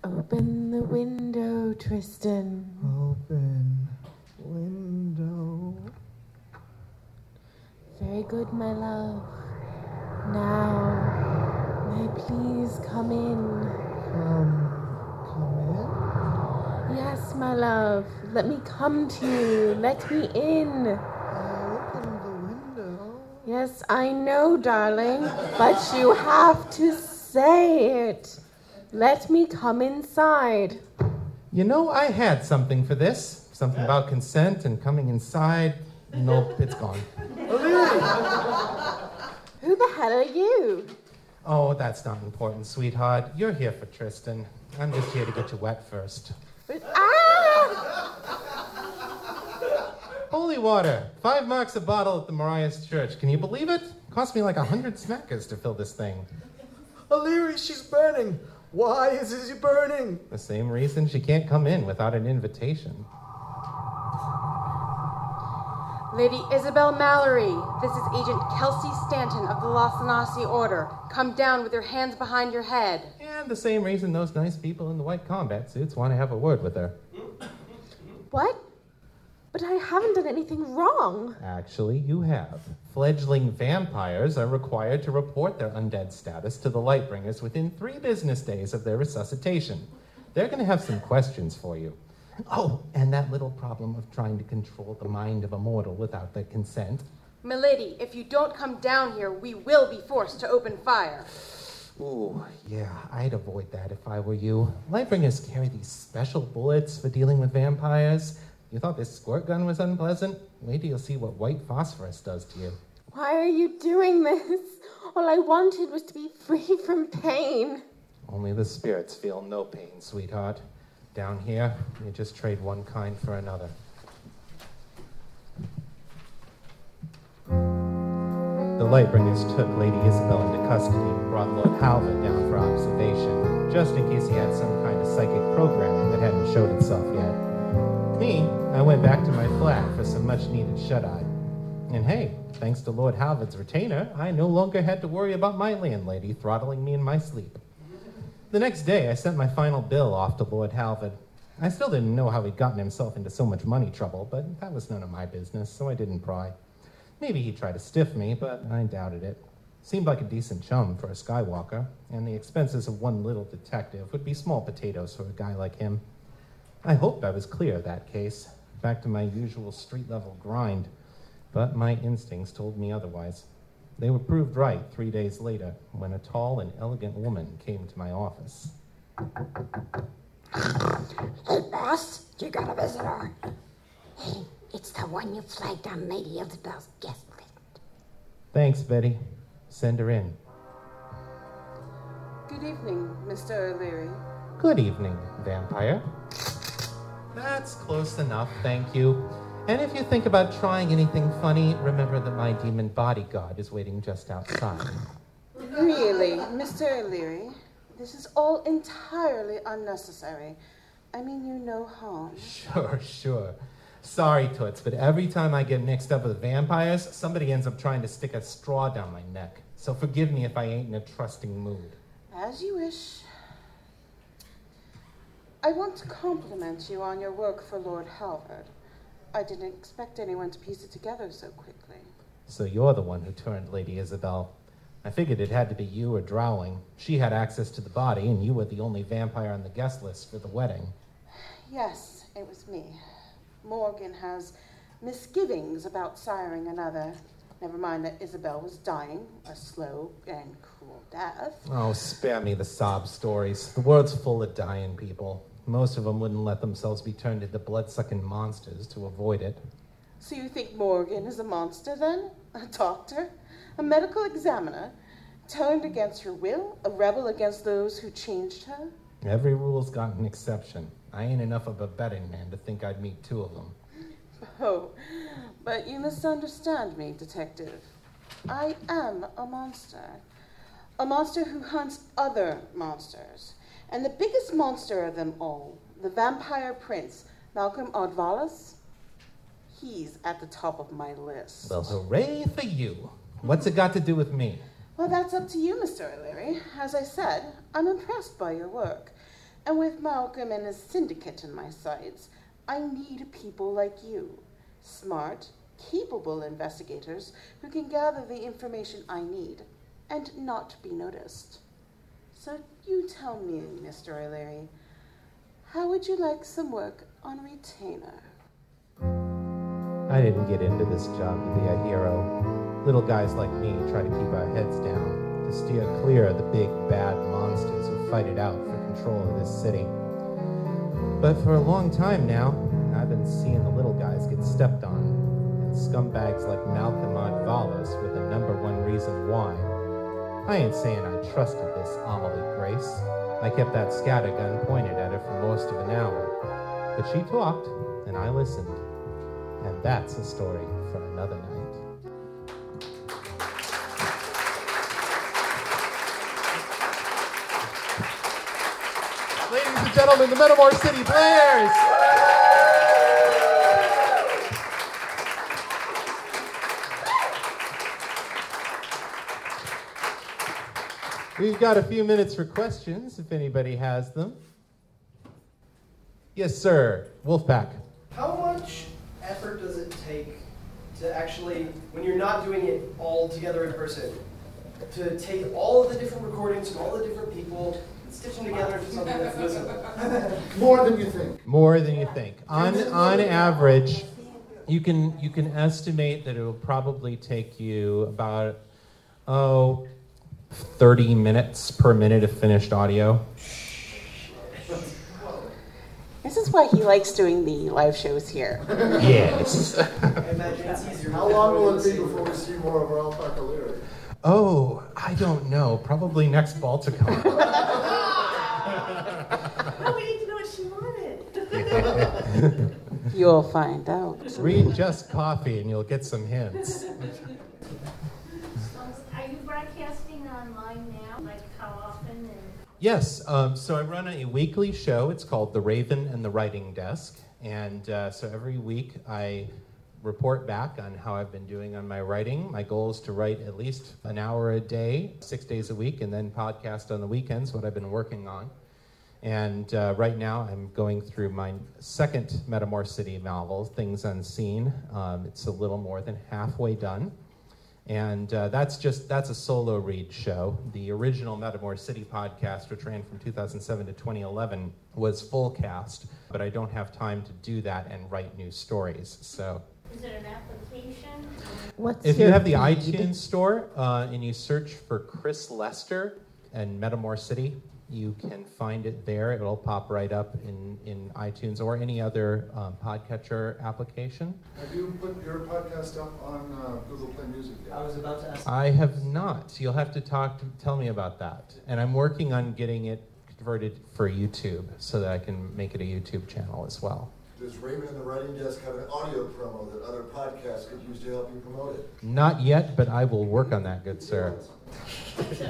Open the window, Tristan.
Open window.
Very good, my love. Now, may I please come in?
Come, come in?
Yes, my love. Let me come to you. Let me in.
in. I opened the window.
Yes, I know, darling, but you have to say it. Let me come inside.
You know, I had something for this. Something about consent and coming inside. Nope, it's gone.
Who the hell are you?
Oh, that's not important, sweetheart. You're here for Tristan. I'm just here to get you wet first.
Ah!
Holy water. Five marks a bottle at the Mariah's Church. Can you believe it? Cost me like a hundred smackers to fill this thing.
Aliri, she's burning. Why is she burning?
The same reason she can't come in without an invitation.
Lady Isabel Mallory, this is Agent Kelsey Stanton of the Lawson Order. Come down with your hands behind your head.
And the same reason those nice people in the white combat suits want to have a word with her.
What? But I haven't done anything wrong.
Actually, you have. Fledgling vampires are required to report their undead status to the Lightbringers within three business days of their resuscitation. They're going to have some questions for you. Oh, and that little problem of trying to control the mind of a mortal without their consent.
Milady, if you don't come down here, we will be forced to open fire.
Ooh, yeah, I'd avoid that if I were you. Lightbringers carry these special bullets for dealing with vampires. You thought this squirt gun was unpleasant? Wait till you see what white phosphorus does to you.
Why are you doing this? All I wanted was to be free from pain.
Only the spirits feel no pain, sweetheart. Down here, you just trade one kind for another. The Lightbringers took Lady Isabel into custody and brought Lord Halvard down for observation, just in case he had some kind of psychic programming that hadn't showed itself yet. Me, I went back to my flat for some much needed shut eye. And hey, thanks to Lord Halvard's retainer, I no longer had to worry about my landlady throttling me in my sleep. The next day, I sent my final bill off to Lord Halvard. I still didn't know how he'd gotten himself into so much money trouble, but that was none of my business, so I didn't pry. Maybe he'd try to stiff me, but I doubted it. Seemed like a decent chum for a Skywalker, and the expenses of one little detective would be small potatoes for a guy like him. I hoped I was clear of that case, back to my usual street level grind, but my instincts told me otherwise. They were proved right three days later when a tall and elegant woman came to my office.
Hey, boss, you got a visitor. Hey, it's the one you flagged on Lady Isabel's guest list.
Thanks, Betty. Send her in.
Good evening, Mr. Aliri.
Good evening, vampire. That's close enough, thank you. And if you think about trying anything funny, remember that my demon bodyguard is waiting just outside.
Really, Mr. Aliri, this is all entirely unnecessary. I mean you no harm.
Sure, sure. Sorry, Toots, but every time I get mixed up with vampires, somebody ends up trying to stick a straw down my neck. So forgive me if I ain't in a trusting mood.
As you wish. I want to compliment you on your work for Lord Halvard. I didn't expect anyone to piece it together so quickly.
So you're the one who turned Lady Isabel. I figured it had to be you or Drowling. She had access to the body, and you were the only vampire on the guest list for the wedding.
Yes, it was me. Morgan has misgivings about siring another. Never mind that Isabel was dying, a slow and cruel death.
Oh, spare me the sob stories. The world's full of dying people. Most of them wouldn't let themselves be turned into blood sucking monsters to avoid it.
So you think Morgan is a monster then? A doctor? A medical examiner? Turned against her will? A rebel against those who changed her?
Every rule's got an exception. I ain't enough of a betting man to think I'd meet two of them.
Oh, but you misunderstand me, Detective. I am a monster. A monster who hunts other monsters. And the biggest monster of them all, the vampire prince, Malcolm Ardvalis, he's at the top of my list.
Well, hooray for you. What's it got to do with me?
Well, that's up to you, Mr. Aliri. As I said, I'm impressed by your work. And with Malcolm and his syndicate in my sights, I need people like you. Smart, capable investigators who can gather the information I need and not be noticed. So you tell me, Mr. Aliri, how would you like some work on retainer?
I didn't get into this job to be a hero. Little guys like me try to keep our heads down, to steer clear of the big bad monsters who fight it out for control of this city. But for a long time now, I've been seeing the little guys get stepped on, and scumbags like Malcolm Ardvalis were the number one reason why. I ain't saying I trusted this Amelie Grace. I kept that scattergun pointed at her for most of an hour. But she talked, and I listened. And that's a story for another night. Ladies and gentlemen, the Metamor City Players! We've got a few minutes for questions if anybody has them. Yes, sir. Wolfpack.
How much effort does it take to actually, when you're not doing it all together in person, to take all of the different recordings from all the different people and stitch them together into something that's listenable?
More than you think.
More than you think. On on average, you can you can estimate that it will probably take you about oh 30 minutes per minute of finished audio.
This is why he likes doing the live shows here.
Yes.
Imagine it's easier.
How long will it be before we see more of Rafak Aliri?
Oh, I don't know. Probably next Balticon.
Oh, we need to know what she wanted.
You'll find out.
Read Just Coffee and you'll get some hints. Yes, um, so I run a weekly show. It's called The Raven and the Writing Desk. And uh, so every week I report back on how I've been doing on my writing. My goal is to write at least an hour a day, six days a week, and then podcast on the weekends, what I've been working on. And uh, right now I'm going through my second Metamor City novel, Things Unseen. Um, it's a little more than halfway done. And uh, that's just that's a solo read show. The original Metamor City podcast, which ran from 2007 to 2011, was full cast, but I don't have time to do that and write new stories. So
is it an application?
What's
if you
your
have the
feed?
iTunes store uh, and you search for Chris Lester and Metamor City, You can find it there. It'll pop right up in, in iTunes or any other um, podcatcher application.
Have you put your podcast up on uh, Google Play Music yet?
I was about to ask.
I have not. You'll have to talk to tell me about that. And I'm working on getting it converted for YouTube so that I can make it a YouTube channel as well.
Does Raven and the Writing Desk have an audio promo that other podcasts could use to help you promote it?
Not yet, but I will work on that, good sir.
So is, is,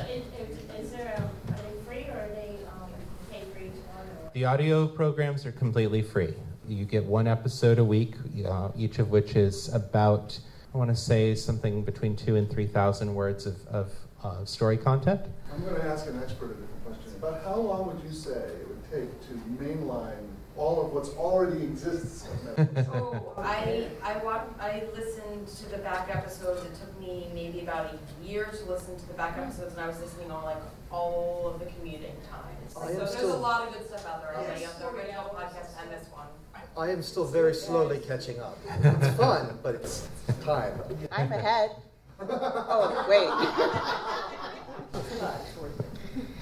is there a, are they free or are they um, pay for each one? Or?
The audio programs are completely free. You get one episode a week, uh, each of which is about, I want to say, something between two and 3,000 words of, of uh, story content.
I'm going to ask an expert a different question. About how long would you say it would take to mainline all of what's already exists?
oh, I I watched, I listened to the back episodes. It took me maybe about a year to listen to the back episodes, and I was listening on like all of the commuting time. So
I am
there's
still-
a lot of good stuff out there already.
Yes.
Of the original podcast and this one.
I am still very slowly catching up. It's fun, but it's time.
I'm ahead. Oh, wait.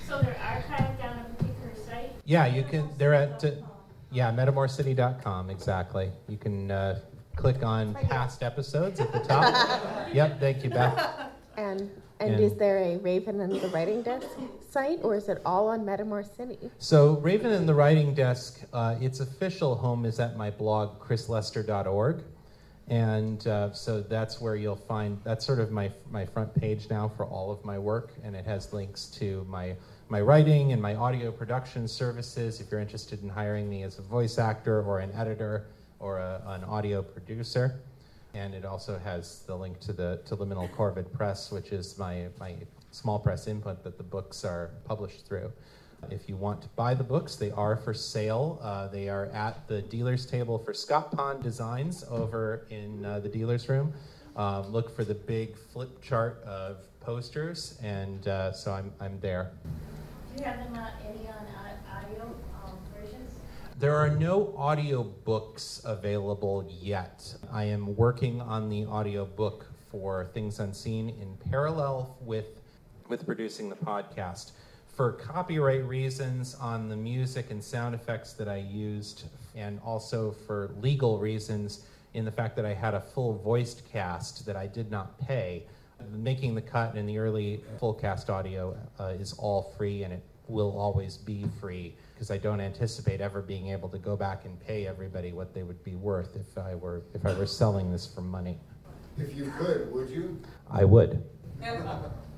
So they're archived down on a particular site?
Yeah, you can. They're at uh, yeah metamorcity.com exactly. You can uh, click on past episodes at the top. yep, thank you, Beth.
And and
And-
is there a Raven and the Writing Desk site, or is it all on Metamor City?
So Raven and the Writing Desk, uh, its official home is at my blog chrislester.org. And uh, so that's where you'll find that's sort of my my front page now for all of my work, and it has links to my my writing and my audio production services. If you're interested in hiring me as a voice actor or an editor or a, an audio producer, and it also has the link to the to Liminal Corvid Press, which is my my small press input that the books are published through. If you want to buy the books, they are for sale. Uh, they are at the dealer's table for Scott Pond Designs over in uh, the dealer's room. Um, look for the big flip chart of posters, and uh, so I'm, I'm there.
Do you have them uh, um, versions?
There are no audio books available yet. I am working on the audio book for Things Unseen in parallel with with producing the podcast. For copyright reasons on the music and sound effects that I used, and also for legal reasons in the fact that I had a full voiced cast that I did not pay, making the cut in the early full cast audio uh, is all free and it will always be free because I don't anticipate ever being able to go back and pay everybody what they would be worth if I were if I were selling this for money.
If you could, would you?
I would.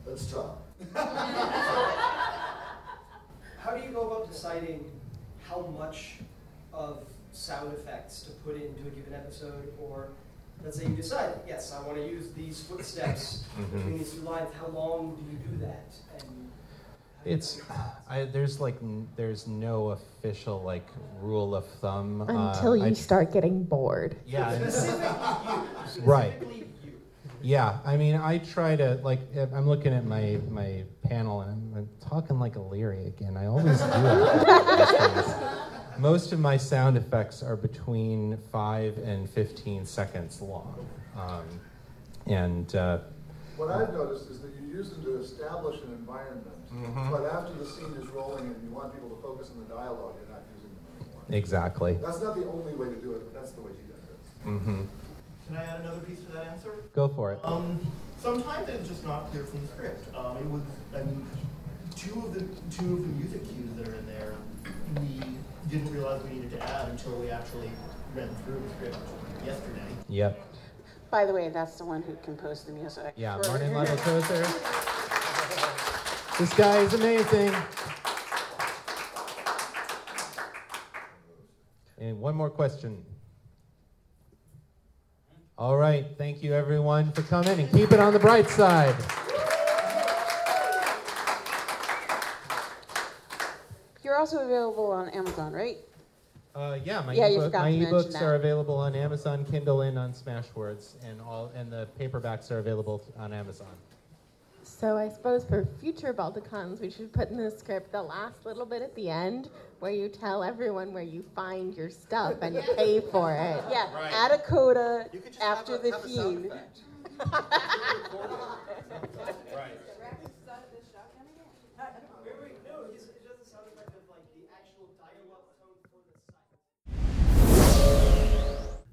Let's talk.
How do you go about deciding how much of sound effects to put into a given episode? Or let's say you decide, yes, I want to use these footsteps between these two lines. How long do you do that? And
It's I, there's like n- there's no official like rule of thumb Uh,
Until you
I-
start getting bored.
Yeah,
specifically you.
Right.
Specifically you.
Yeah, I mean, I try to like. I'm looking at my my panel, and I'm, I'm talking like a Leary again. I always do. that. Most of my sound effects are between five and fifteen seconds long, um, and uh,
What I've noticed is that you use them to establish an environment,
Mhm.
but after the scene is rolling and you want people to focus on the dialogue, you're not using them anymore.
exactly.
That's not the only way to do it, but that's the way he does it.
hmm
Can I add another piece to that answer?
Go for it.
Um, sometimes it's just not clear from the script. Um, it was, I mean, two of the two of the music cues that are in there, we didn't realize we needed to add until we actually read through the script yesterday.
Yep.
By the way, that's the one who composed the music.
Yeah,
for-
Martin Leveltozer. This guy is amazing. And one more question. All right, thank you everyone for coming and keep it on the bright side.
You're also available on Amazon, right?
Uh, yeah, my
Yeah, you
ebook,
forgot
my
to mention
ebooks
that.
are available on Amazon Kindle and on Smashwords, and all and the paperbacks are available on Amazon.
So I suppose for future Balticons, we should put in the script the last little bit at the end where you tell everyone where you find your stuff and you pay for it.
Yeah, add a coda after the theme.
Right.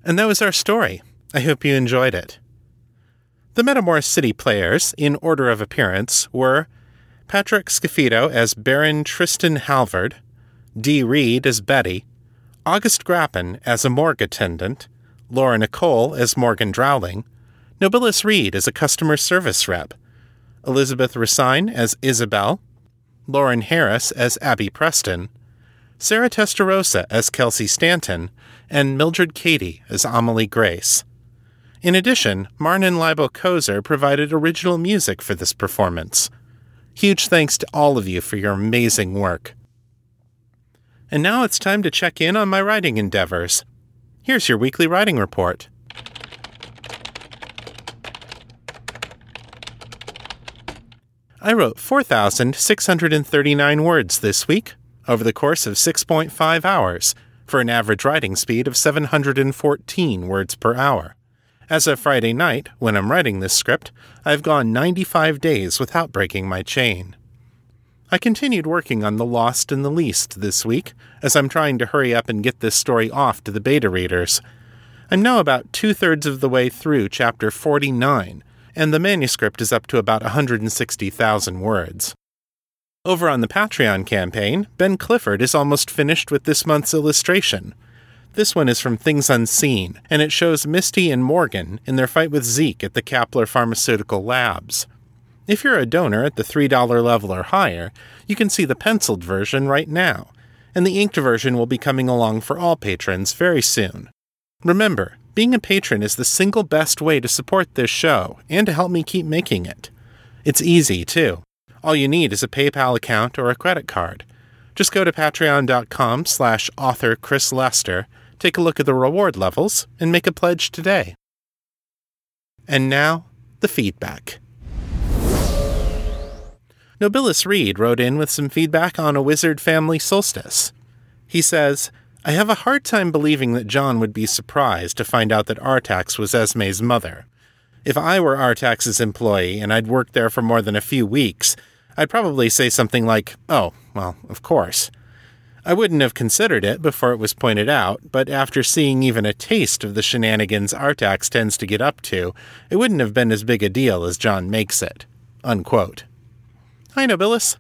And that was our story. I hope you enjoyed it. The Metamor City players, in order of appearance, were Patrick Scafito as Baron Tristan Halvard, Dee Reed as Betty, August Grappin as a morgue attendant, Laura Nicole as Morgan Drowling, Nobilis Reed as a customer service rep, Elizabeth Racine as Isabel, Lauren Harris as Abby Preston, Sarah Testarossa as Kelsey Stanton, and Mildred Cady as Amelie Grace. In addition, Marnin Libo Kozer provided original music for this performance. Huge thanks to all of you for your amazing work. And now it's time to check in on my writing endeavors. Here's your weekly writing report. I wrote 4,639 words this week over the course of 6.5 hours for an average writing speed of 714 words per hour. As of Friday night, when I'm writing this script, I've gone 95 days without breaking my chain. I continued working on The Lost and the Least this week, as I'm trying to hurry up and get this story off to the beta readers. I'm now about two thirds of the way through chapter 49, and the manuscript is up to about 160,000 words. Over on the Patreon campaign, Ben Clifford is almost finished with this month's illustration. This one is from Things Unseen, and it shows Misty and Morgan in their fight with Zeke at the Kapler Pharmaceutical Labs. If you're a donor at the $3 level or higher, you can see the penciled version right now, and the inked version will be coming along for all patrons very soon. Remember, being a patron is the single best way to support this show and to help me keep making it. It's easy, too. All you need is a PayPal account or a credit card. Just go to patreon.com slash author Chris Lester, take a look at the reward levels, and make a pledge today. And now, the feedback. Nobilis Reed wrote in with some feedback on a wizard family solstice. He says, I have a hard time believing that John would be surprised to find out that Artax was Esme's mother. If I were Artax's employee and I'd worked there for more than a few weeks, I'd probably say something like, Oh, well, of course. I wouldn't have considered it before it was pointed out, but after seeing even a taste of the shenanigans Artax tends to get up to, it wouldn't have been as big a deal as John makes it. Unquote. Hi, Nobilis.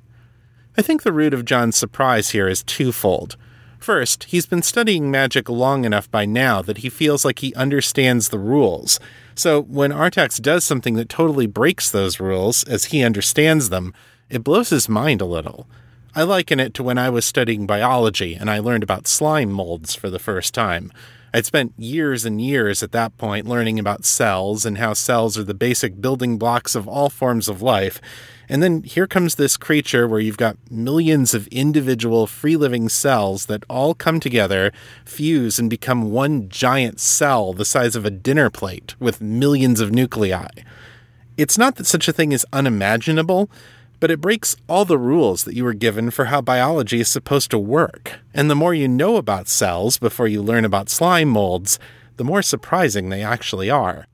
I think the root of John's surprise here is twofold. First, he's been studying magic long enough by now that he feels like he understands the rules. So when Artax does something that totally breaks those rules, as he understands them, it blows his mind a little. I liken it to when I was studying biology and I learned about slime molds for the first time. I'd spent years and years at that point learning about cells and how cells are the basic building blocks of all forms of life, and then here comes this creature where you've got millions of individual free living cells that all come together, fuse, and become one giant cell the size of a dinner plate with millions of nuclei. It's not that such a thing is unimaginable, but it breaks all the rules that you were given for how biology is supposed to work. And the more you know about cells before you learn about slime molds, the more surprising they actually are.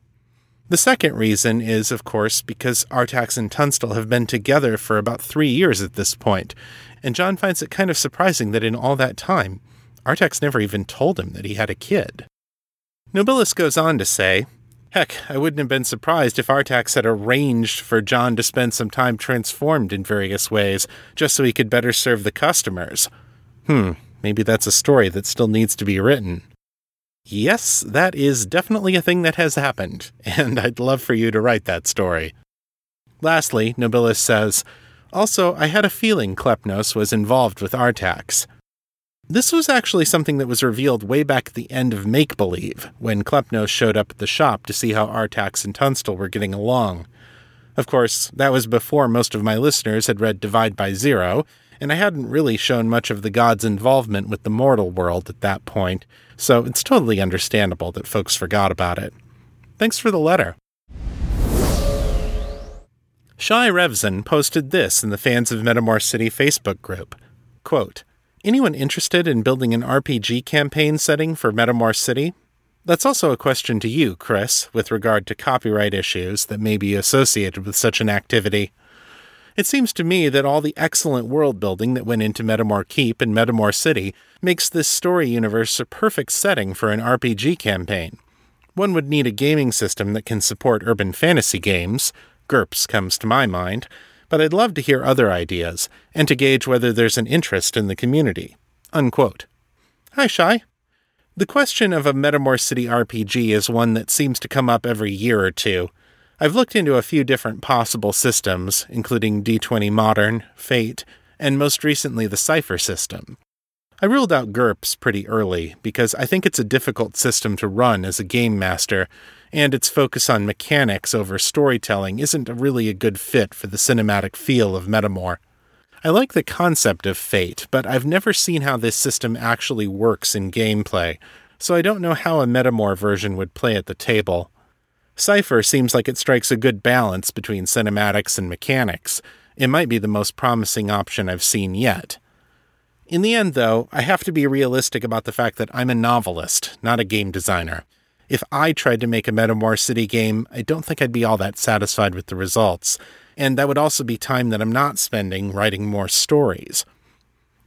The second reason is, of course, because Artax and Tunstall have been together for about three years at this point, and John finds it kind of surprising that in all that time, Artax never even told him that he had a kid. Nobilis goes on to say, Heck, I wouldn't have been surprised if Artax had arranged for John to spend some time transformed in various ways, just so he could better serve the customers. Hmm, maybe that's a story that still needs to be written. Yes, that is definitely a thing that has happened, and I'd love for you to write that story. Lastly, Nobilis says, Also, I had a feeling Klepnos was involved with Artax. This was actually something that was revealed way back at the end of Make Believe, when Klepnos showed up at the shop to see how Artax and Tunstall were getting along. Of course, that was before most of my listeners had read Divide by Zero, and I hadn't really shown much of the god's involvement with the mortal world at that point, so it's totally understandable that folks forgot about it. Thanks for the letter. Shai Revson posted this in the Fans of Metamor City Facebook group. Quote, Anyone interested in building an RPG campaign setting for Metamor City? That's also a question to you, Chris, with regard to copyright issues that may be associated with such an activity. It seems to me that all the excellent world building that went into Metamor Keep and Metamor City makes this story universe a perfect setting for an RPG campaign. One would need a gaming system that can support urban fantasy games. GURPS comes to my mind, but I'd love to hear other ideas and to gauge whether there's an interest in the community. Unquote. Hi, Shai. The question of a Metamor City RPG is one that seems to come up every year or two. I've looked into a few different possible systems, including D20 Modern, Fate, and most recently the Cypher system. I ruled out GURPS pretty early because I think it's a difficult system to run as a game master, and its focus on mechanics over storytelling isn't really a good fit for the cinematic feel of Metamor. I like the concept of Fate, but I've never seen how this system actually works in gameplay, so I don't know how a Metamor version would play at the table. Cypher seems like it strikes a good balance between cinematics and mechanics. It might be the most promising option I've seen yet. In the end, though, I have to be realistic about the fact that I'm a novelist, not a game designer. If I tried to make a Metamor City game, I don't think I'd be all that satisfied with the results, and that would also be time that I'm not spending writing more stories.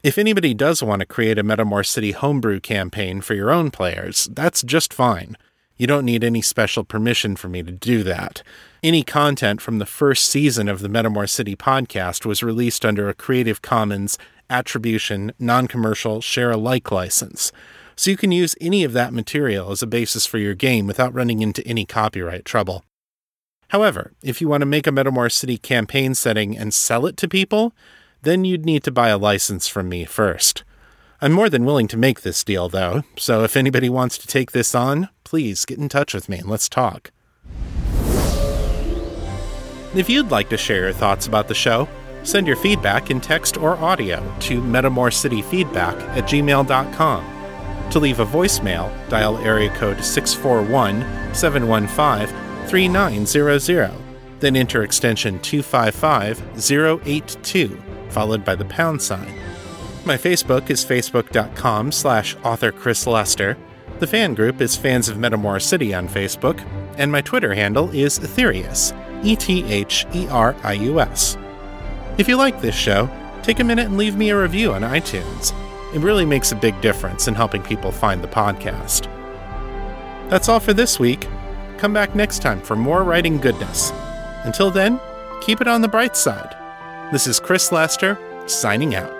If anybody does want to create a Metamor City homebrew campaign for your own players, that's just fine. You don't need any special permission for me to do that. Any content from the first season of the Metamor City podcast was released under a Creative Commons Attribution Non Commercial Share Alike license, so you can use any of that material as a basis for your game without running into any copyright trouble. However, if you want to make a Metamor City campaign setting and sell it to people, then you'd need to buy a license from me first. I'm more than willing to make this deal, though, so if anybody wants to take this on, please get in touch with me and let's talk. If you'd like to share your thoughts about the show, send your feedback in text or audio to metamorcityfeedback at gmail.com. To leave a voicemail, dial area code 641 715 3900, then enter extension 255 082, followed by the pound sign. My Facebook is facebook.com slash author Chris Lester. The fan group is Fans of Metamor City on Facebook, and my Twitter handle is Etherius, E T H E R I U S. If you like this show, take a minute and leave me a review on iTunes. It really makes a big difference in helping people find the podcast. That's all for this week. Come back next time for more writing goodness. Until then, keep it on the bright side. This is Chris Lester, signing out.